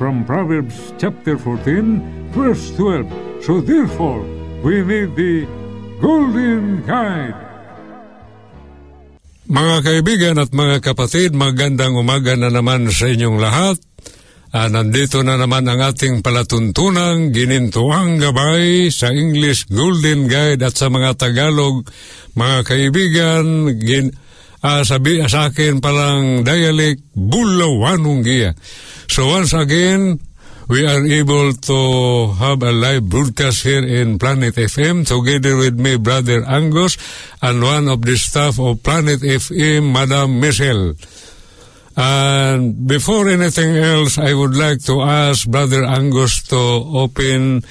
From Proverbs chapter 14, verse 12. So therefore, we need the Golden Guide. Mga kaibigan at mga kapatid, magandang umaga na naman sa inyong lahat. Ah, nandito na naman ang ating palatuntunang ginintuang gabay sa English Golden Guide at sa mga Tagalog. Mga kaibigan, gin, ah, sabi sa akin palang dialect, bulawanong giya. So once again, we are able to have a live broadcast here in Planet FM together with me, Brother Angus, and one of the staff of Planet FM, Madam Michelle. And before anything else, I would like to ask Brother Angus to open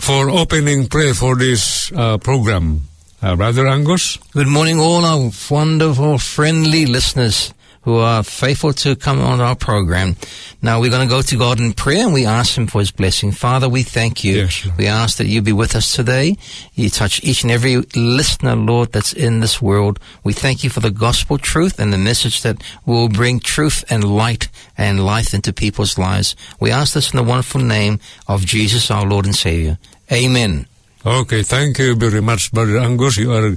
for opening prayer for this uh, program. Uh, Brother Angus? Good morning, all our wonderful, friendly listeners who are faithful to come on our program. Now we're going to go to God in prayer and we ask Him for His blessing. Father, we thank you. Yes, we ask that you be with us today. You touch each and every listener, Lord, that's in this world. We thank you for the gospel truth and the message that will bring truth and light and life into people's lives. We ask this in the wonderful name of Jesus, our Lord and Savior. Amen. Okay, thank you very much, Brother Angus. You are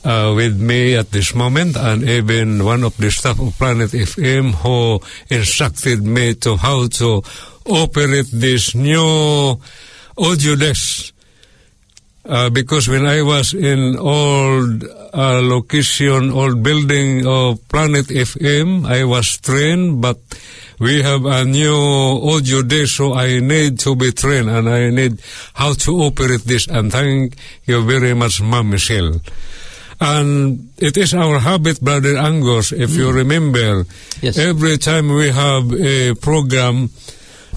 uh, with me at this moment, and even one of the staff of Planet FM who instructed me to how to operate this new audio desk. Uh, because when I was in old uh, location, old building of Planet FM, I was trained, but we have a new audio desk, so I need to be trained and I need how to operate this. And thank you very much, Mom Michelle. And it is our habit, Brother Angus, if you mm. remember, Yes. every time we have a program,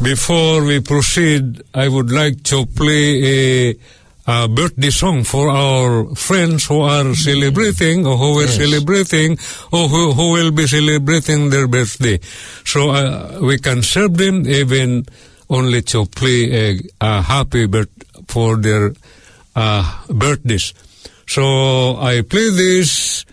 before we proceed, I would like to play a, a birthday song for our friends who are celebrating or who were Yes. celebrating or who, who will be celebrating their birthday. So uh, we can serve them even only to play a, a happy birth for their uh, birthdays. So I play this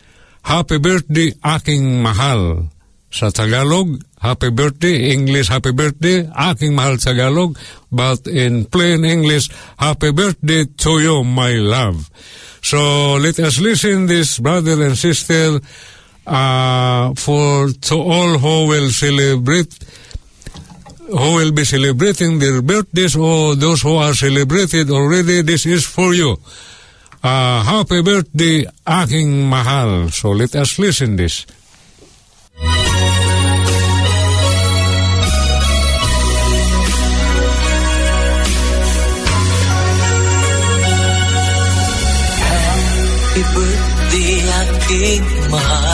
Happy Birthday Aking Mahal sa Tagalog. Happy birthday, English happy birthday, aking mahal Tagalog, but in plain English, happy birthday to you, my love. So let us listen this, brother and sister, uh, for to all who will celebrate who will be celebrating their birthdays or those who are celebrated already, this is for you. Uh, happy birthday, aking mahal. So let us listen this. Aking mahal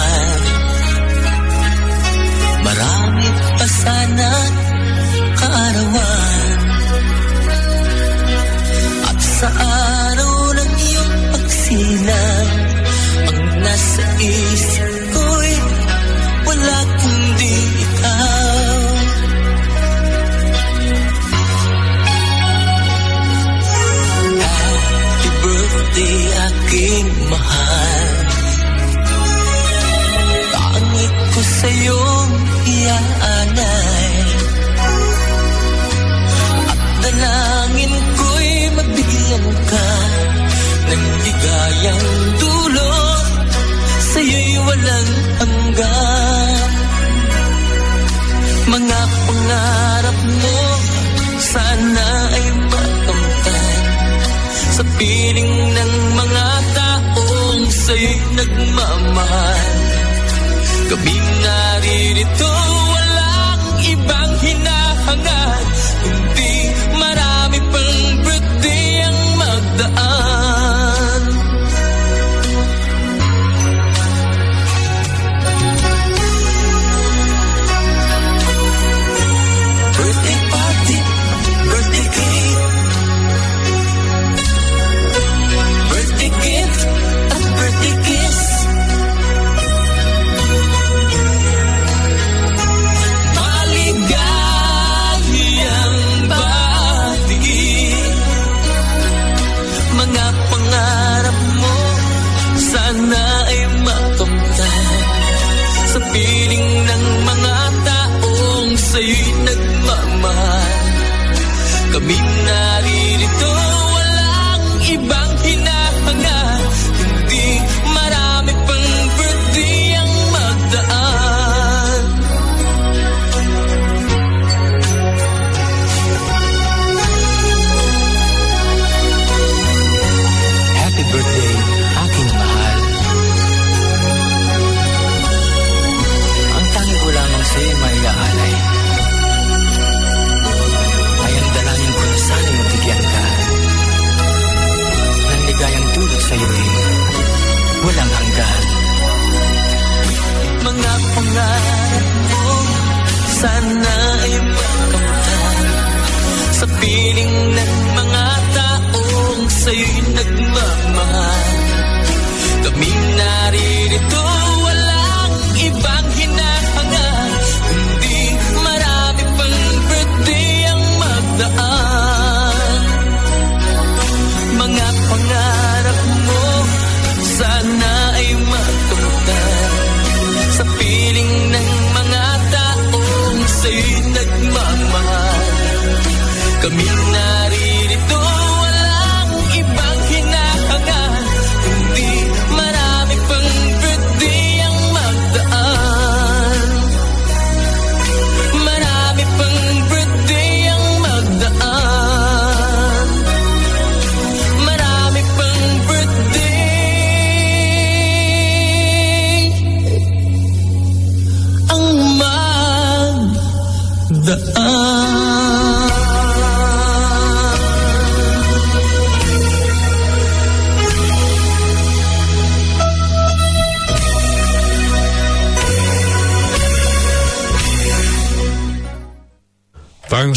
Gabi naririto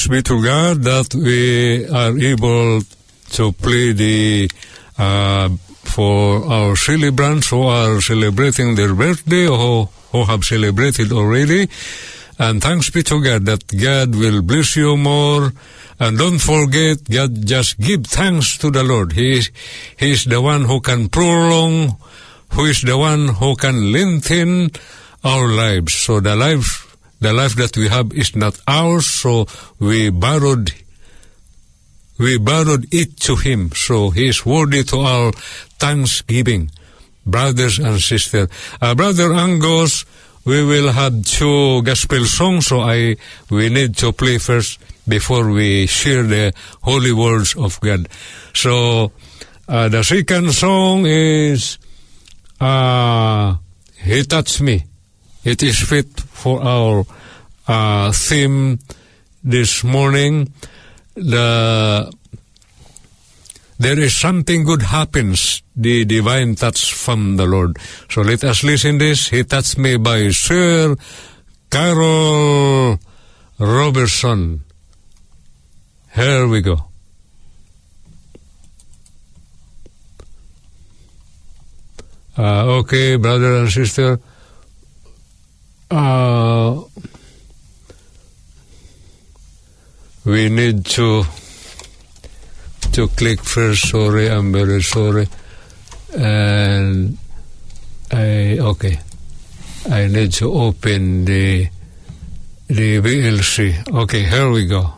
be to God that we are able to play the uh, for our celebrants who are celebrating their birthday or who have celebrated already. And thanks be to God that God will bless you more. And don't forget, God just give thanks to the Lord. He is, he is the one who can prolong, who is the one who can lengthen our lives. So the life, the life that we have is not ours, so we borrowed we borrowed it to him, so he is worthy to our thanksgiving, brothers and sisters. Uh, Brother Angus, we will have two gospel songs, so I we need to play first before we share the holy words of God. So uh, the second song is uh, "He Touched Me." It is fit for our uh, theme this morning. The there is something good happens, the divine touch from the Lord. So let us listen this. He touched me by Sir Carroll Roberson. Here we go. Uh, okay, brother and sister. Uh, we need to to click first. Sorry, I'm very sorry. and I okay. I need to open the the VLC. Okay, here we go.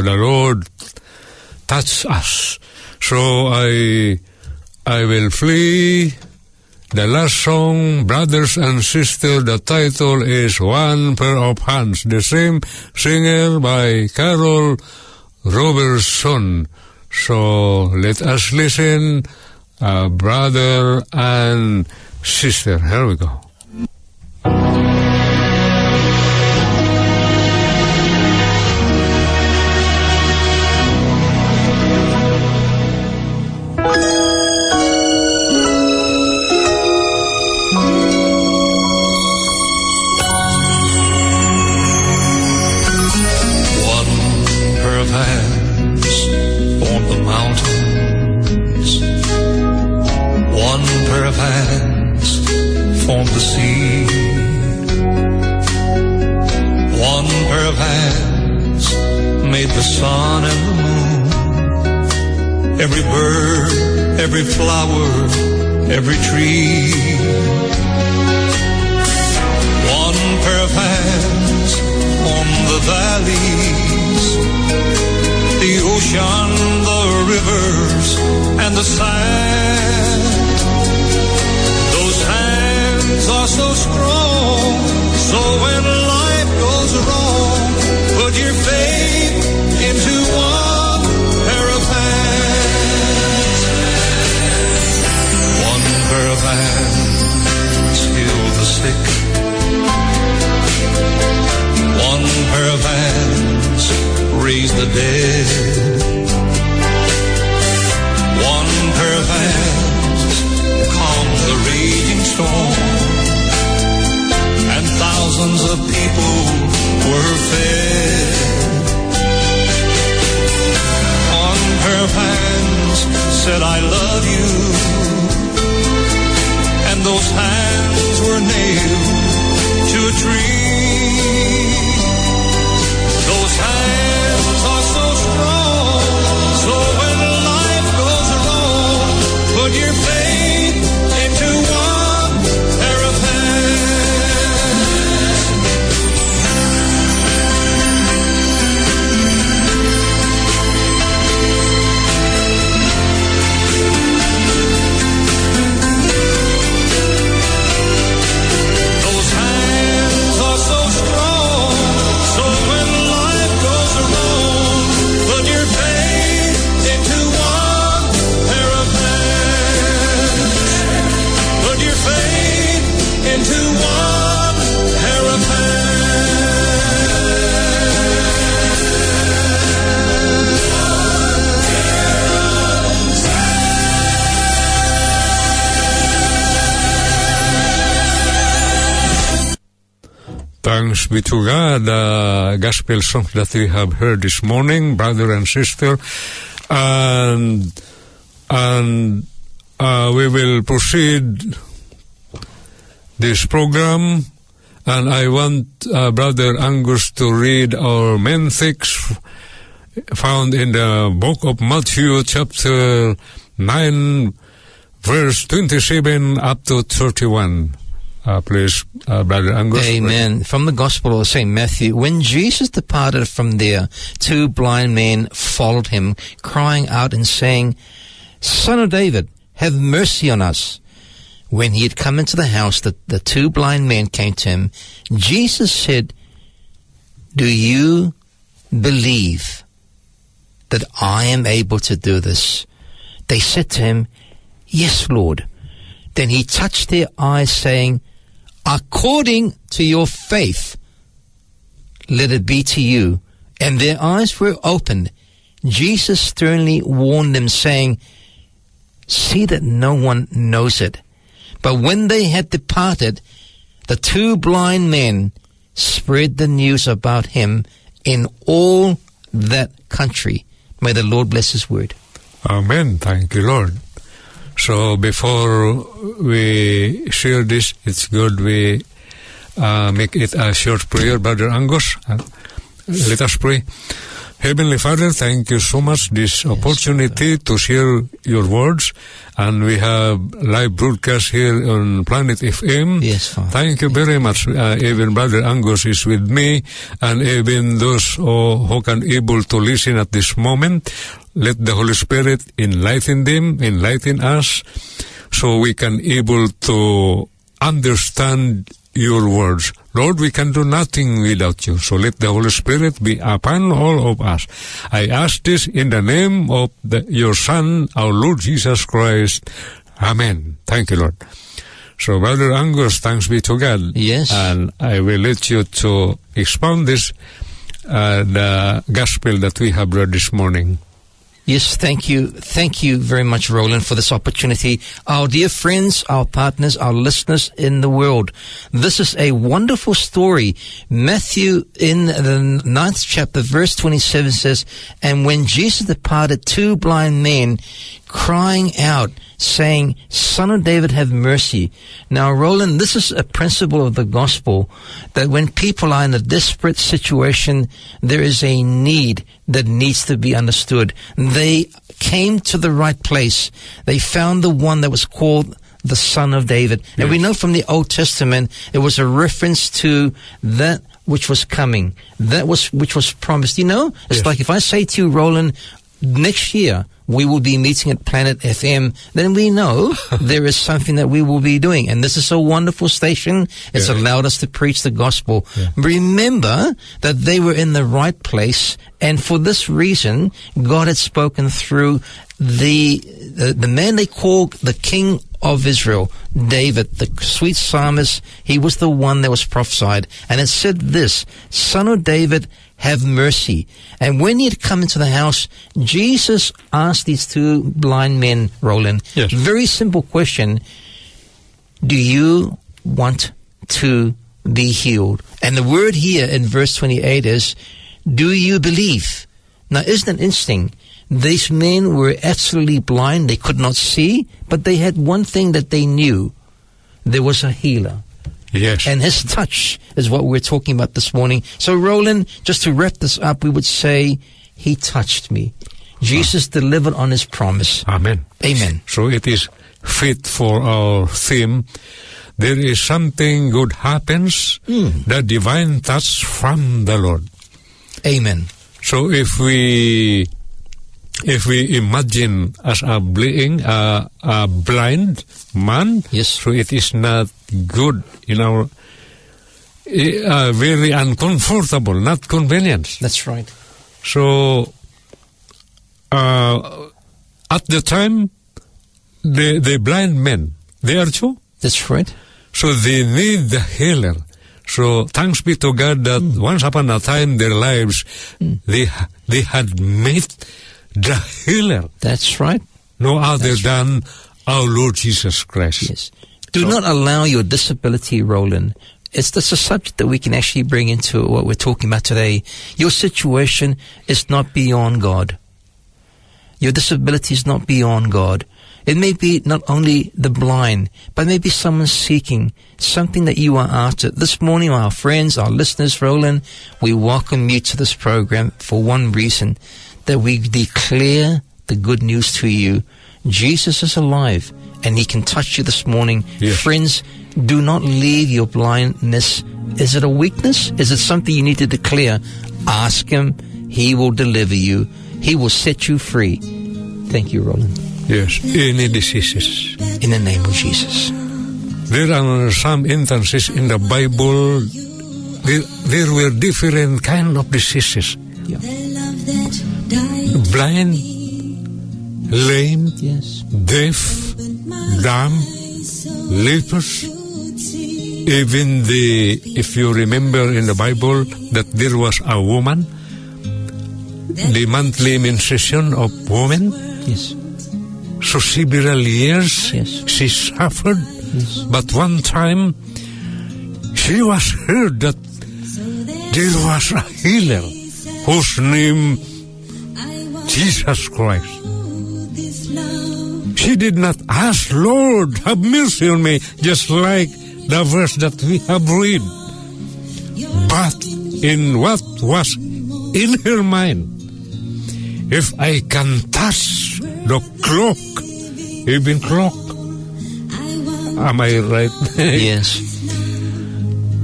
The Lord touch us. So I, I will flee. The last song, brothers and sisters, the title is One Pair of Hands. The same singer by Carroll Roberson. So let us listen, uh, brother and sister. Here we go. Form the sea. One pair of hands made the sun and the moon. Every bird, every flower, every tree. One pair of hands on the valleys, the ocean, the rivers, and the sand. hands are so strong. So when life goes wrong, put your faith into one pair of hands. One pair of hands heal the sick. One pair of hands raise the dead. One pair of hands calm the raging storm thousands of people were fed. On her hands said, I love you. And those hands were nailed to a tree. Be to God, the gospel song that we have heard this morning, brother and sister, and and uh, we will proceed this program, and I want uh, brother Angus to read our main text found in the book of Matthew, chapter nine, verse twenty-seven up to thirty-one. Uh, please, uh, brother Angus. Amen. From the Gospel of St. Matthew, when Jesus departed from there, two blind men followed him, crying out and saying, Son of David, have mercy on us. When he had come into the house, the, the two blind men came to him. Jesus said, Do you believe that I am able to do this? They said to him, Yes, Lord. Then he touched their eyes, saying, According to your faith, let it be to you. And their eyes were opened. Jesus sternly warned them, saying, See that no one knows it. But when they had departed, the two blind men spread the news about him in all that country. May the Lord bless his word. Amen. Thank you, Lord. So before we share this, it's good we uh, make it a short prayer, Brother Angus. Uh, let us pray. Heavenly Father, thank you so much this opportunity to share your words, and we have live broadcast here on Planet FM. Yes, Father. Thank you very much. Uh, even Brother Angus is with me, and even those who, who can able to listen at this moment. Let the Holy Spirit enlighten them, enlighten us, so we can able to understand your words. Lord, we can do nothing without you. So let the Holy Spirit be upon all of us. I ask this in the name of the, your Son, our Lord Jesus Christ. Amen. Thank you, Lord. So, Brother Angus, thanks be to God. Yes. And I will let you to expound this, uh, the gospel that we have read this morning. Yes, thank you. Thank you very much, Roland, for this opportunity. Our dear friends, our partners, our listeners in the world. This is a wonderful story. Matthew in the ninth chapter, verse 27 says, And when Jesus departed, two blind men crying out, saying, Son of David, have mercy. Now, Roland, this is a principle of the gospel that when people are in a desperate situation, there is a need that needs to be understood. They came to the right place. They found the one that was called the Son of David. And we know from the Old Testament, it was a reference to that which was coming, that was which was promised. You know, it's Yes. like if I say to you, Roland, next year we will be meeting at Planet FM, then we know there is something that we will be doing. And this is a wonderful station. It's Yeah. allowed us to preach the gospel. Remember that they were in the right place. And for this reason, God had spoken through the, the, the man they called the king of Israel, David, the sweet psalmist. He was the one that was prophesied. And it said this, son of David, have mercy. And when he had come into the house, Jesus asked these two blind men, Roland, Yes. very simple question. Do you want to be healed? And the word here in verse 28 is, do you believe? Now, isn't it interesting? These men were absolutely blind. They could not see, but they had one thing that they knew. There was a healer. Yes. And his touch is what we're talking about this morning. So, Roland, just to wrap this up, we would say, He touched me. Jesus delivered on His promise. Amen. Amen. So it is fit for our theme. There is something good happens, hmm. the divine touch from the Lord. Amen. So if we if we imagine as a being a, a blind man, Yes. so it is not good in our eh, uh, very uncomfortable, not convenient. That's right. So uh, at the time, the the blind men they are too. That's right. So they need the healer. So thanks be to God that once upon a time their lives they they had met the healer, That's right. no other than our Lord Jesus Christ. Yes. Do not allow your disability, Roland. It's that's a subject that we can actually bring into what we're talking about today. Your situation is not beyond God. Your disability is not beyond God. It may be not only the blind, but maybe someone seeking something that you are after. This morning, our friends, our listeners, Roland, we welcome you to this program for one reason, that we declare the good news to you. Jesus is alive and he can touch you this morning. Yes. Friends, do not leave your blindness. Is it a weakness? Is it something you need to declare? Ask him. He will deliver you. He will set you free. Thank you, Roland. Yes, any diseases. In the name of Jesus. There are some instances in the Bible. There, there were different kind of diseases: blind, lame, Yes. deaf, dumb, lepers. Even the, if you remember in the Bible that there was a woman, the monthly menstruation of women, Yes. so several years Yes. she suffered. Yes. But one time she was heard that there was a healer whose name Jesus Christ. She did not ask, Lord, have mercy on me, just like the verse that we have read. But in what was in her mind, if I can touch the cloak, even cloak, am I right? Yes.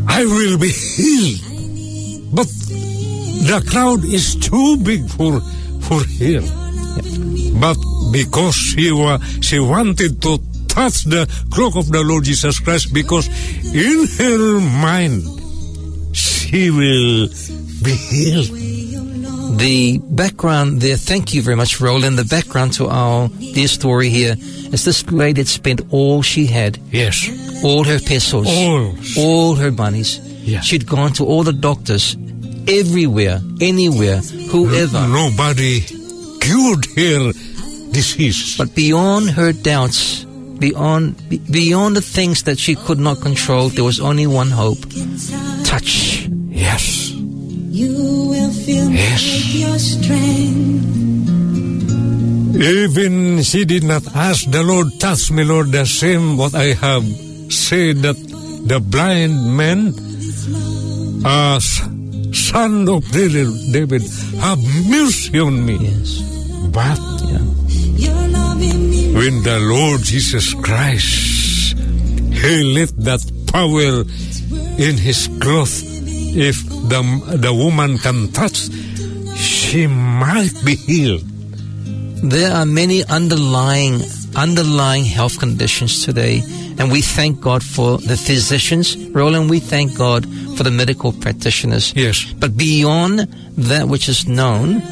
I will be healed. But the crowd is too big for for her. But because she wa- she wanted to touch the cloak of the Lord Jesus Christ, because in her mind she will be healed. The background there, thank you very much, Roland. The background to our dear story here is this lady had spent all she had, Yes. all her pesos, All. all her monies. Yeah. She'd gone to all the doctors, everywhere, anywhere, whoever. Nobody cured her disease. But beyond her doubts, beyond beyond the things that she could not control, there was only one hope: touch. yes. You will fill me Yes. with your strength. Even she did not ask the Lord, touch me, Lord, the same what I have said that the blind man, as son of David, David, have mercy on me. Yes. But Yeah. Your love in me. when the Lord Jesus Christ, He let that power in His cloth, if the, the woman can touch, she might be healed. There are many underlying underlying health conditions today, and we thank God for the physicians. Roland, we thank God for the medical practitioners. Yes. But beyond that which is known,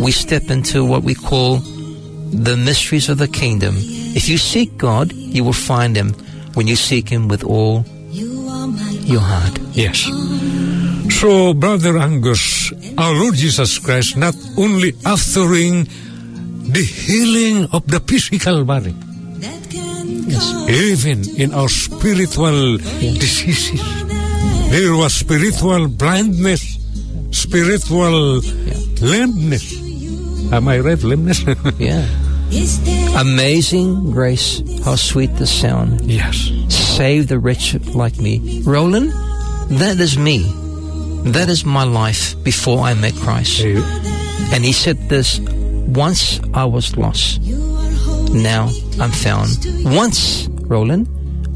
we step into what we call the mysteries of the kingdom. If you seek God, you will find Him when you seek Him with all You are my your heart. Yes. So, Brother Angus, our Lord Jesus Christ not only authoring the healing of the physical body, Yes. even in our spiritual diseases. There was spiritual blindness, spiritual lameness. Am I right, Lemnes? Yeah. Amazing grace, how sweet the sound. yes. Save the wretch like me. Roland, that is me. That is my life before I met Christ. Eh, And he said this once I was lost, now I'm found. Once, Roland,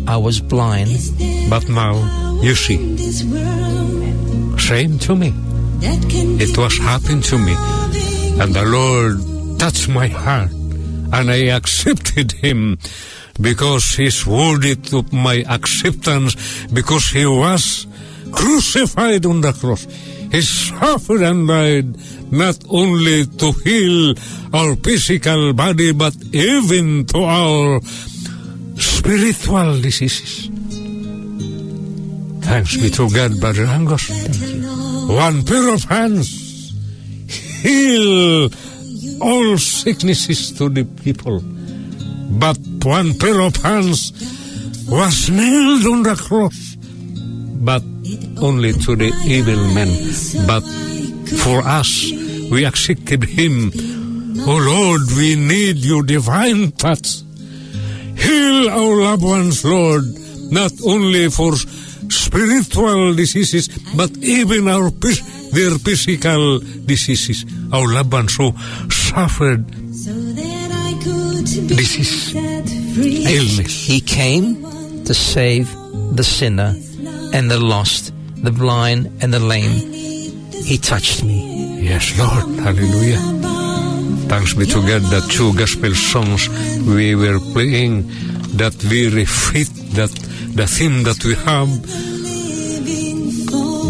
I was blind. But now, you see, Shame to me. It was happened to me. And the Lord touched my heart. And I accepted him because he's worthy to my acceptance because he was crucified on the cross. He suffered and died not only to heal our physical body but even to our spiritual diseases. Thanks be to God, Brother Angus. One pair of hands heal all sicknesses to the people. But one pair of hands was nailed on the cross. But only to the evil men. But for us, we accepted him. Oh Lord, we need your divine touch. Heal our loved ones, Lord, not only for spiritual diseases, but even our phys- their physical diseases. Our loved ones who suffered so that I could be disease, set free. illness. He came to save the sinner and the lost, the blind and the lame. He touched me. Yes, Lord. Hallelujah. Thanks be to God that two gospel songs we were playing that we fit that the theme that we have.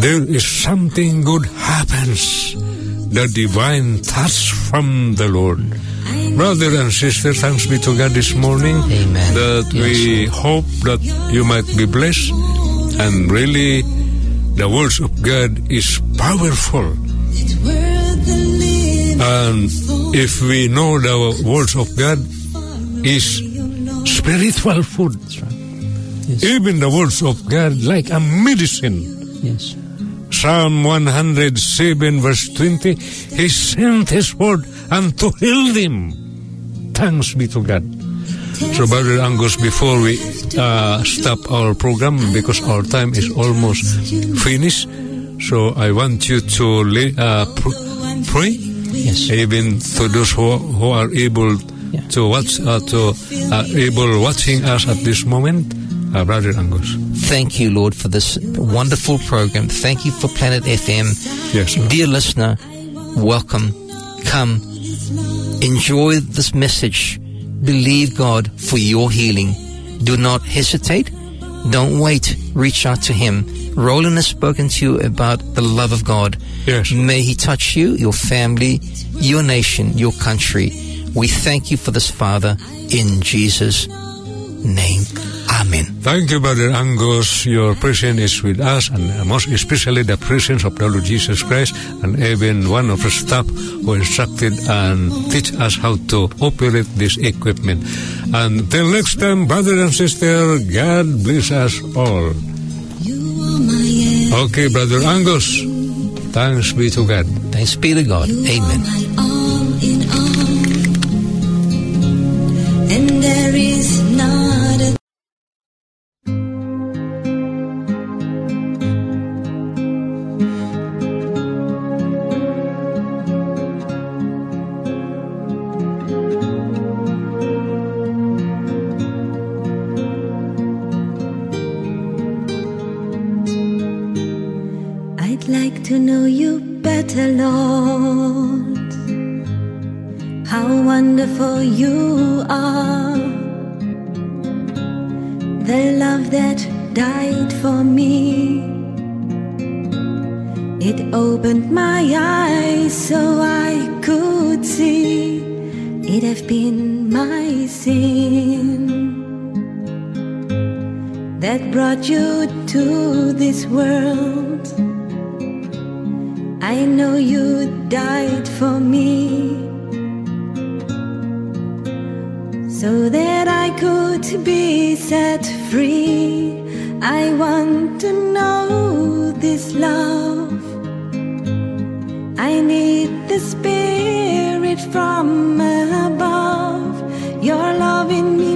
There is something good happens. The divine touch from the Lord. Brother and sister, thanks be to God this morning Amen. that we hope that you might be blessed and really the words of God is powerful. Worth the living And if we know the words of God is spiritual food, Yes. even the words of God like a medicine. Yes. Psalm 107 verse 20, He sent His word and to heal them. Thanks be to God. So Brother Angus, before we uh, stop our program, because our time is almost finished, so I want you to uh, pr- pray Yes. even to those who, who are able Yeah. to watch, uh, to uh, able watching us at this moment, uh, Brother Angus. Thank you, Lord, for this wonderful program. Thank you for Planet FM. Yes, Lord. Dear listener, welcome. Come. Enjoy this message. Believe God for your healing. Do not hesitate. Don't wait. Reach out to Him. Roland has spoken to you about the love of God. Yes. May He touch you, your family, your nation, your country. We thank you for this, Father, in Jesus' name. Amen. Thank you, Brother Angus. Your presence is with us, and most especially the presence of the Lord Jesus Christ, and even one of the staff who instructed and teach us how to operate this equipment. Until next time, brother and sister, God bless us all. You are my Okay, Brother Angus. Thanks be to God. Thanks be to God. Amen. all all. And there is in me.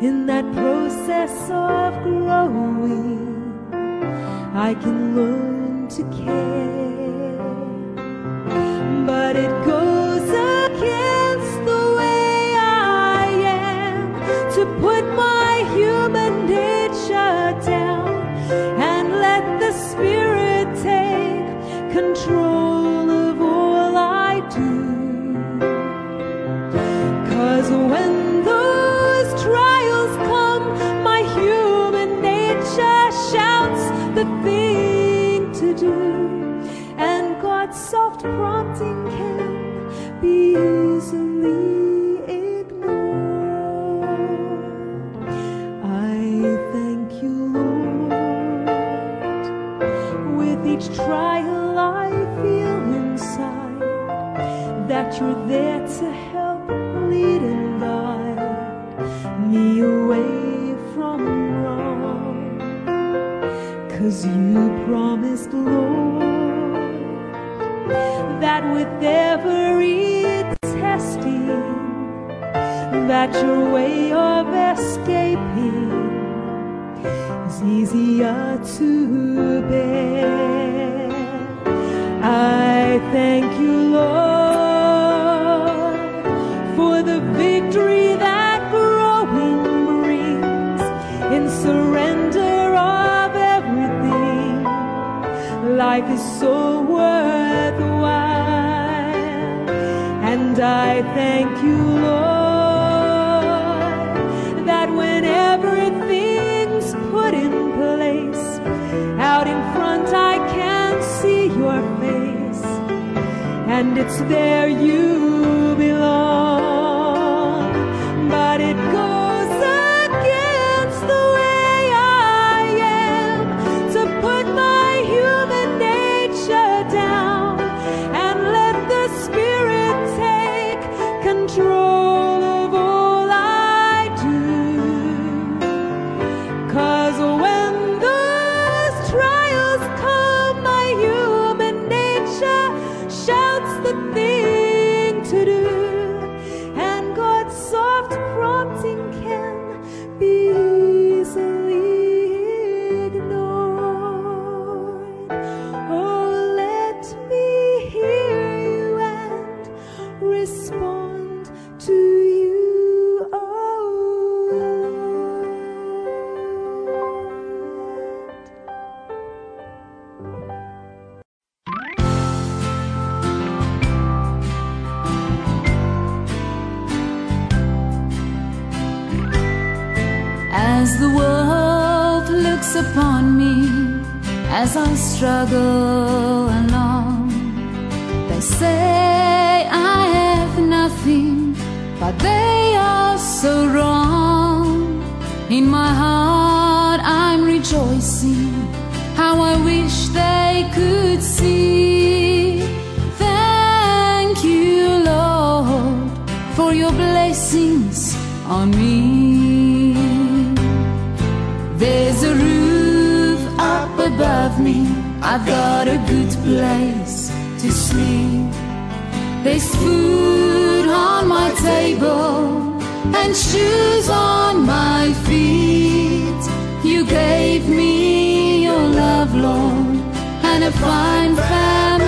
in that process of growing, I can learn to care. But it goes. you're there to help lead and guide me away from wrong. Cause you promised, Lord, that with every testing, that your way of escaping is easier to bear. I thank you, Lord. thank you, Lord, that when everything's put in place, out in front I can see your face, and it's there you place to sleep. There's food on my table and shoes on my feet. You gave me your love, Lord, and a fine family.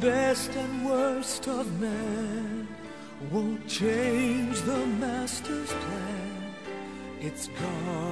best and worst of men won't change the master's plan. It's God.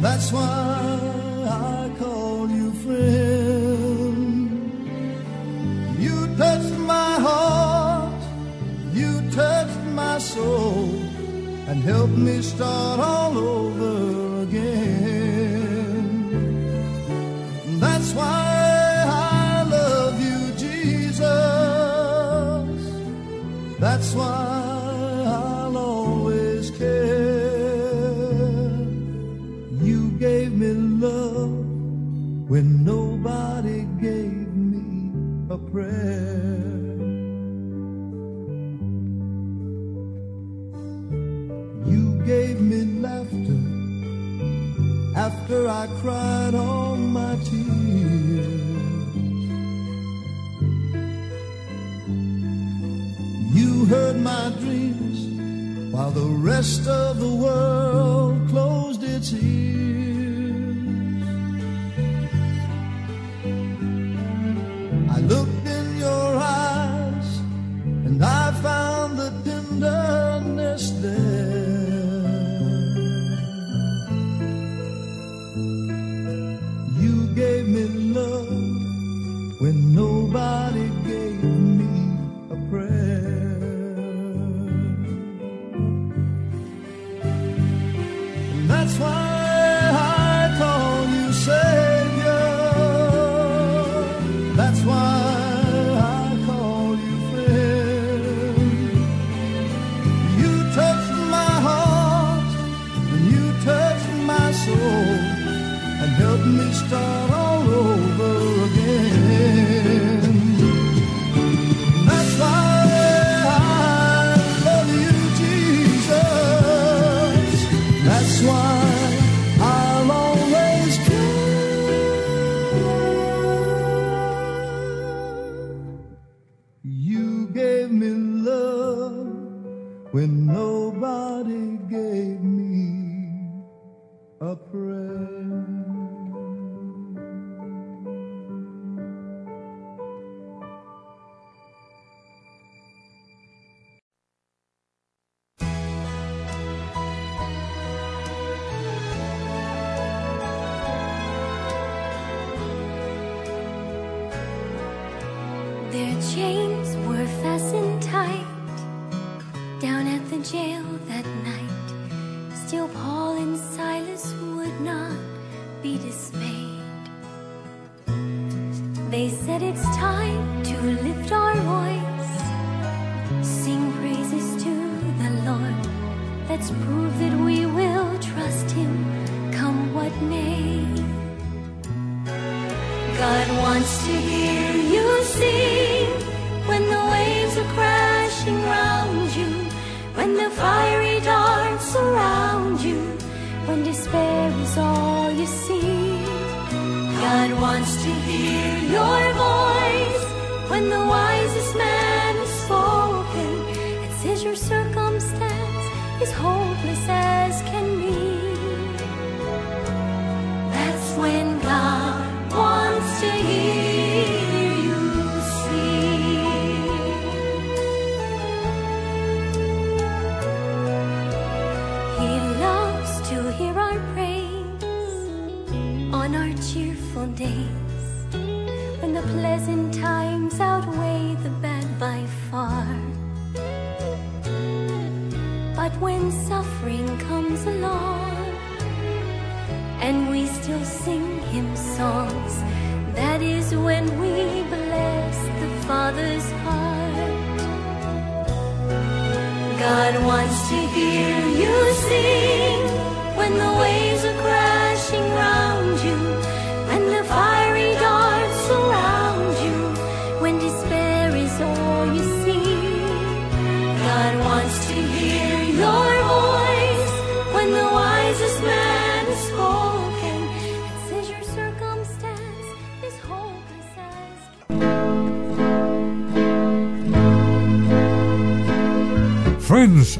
That's why I call you friend. You touched my heart, you touched my soul, and helped me start all over again. That's why I love you, Jesus. That's why. prayer. You gave me laughter after I cried all my tears. You heard my dreams while the rest of the world closed its ears. day.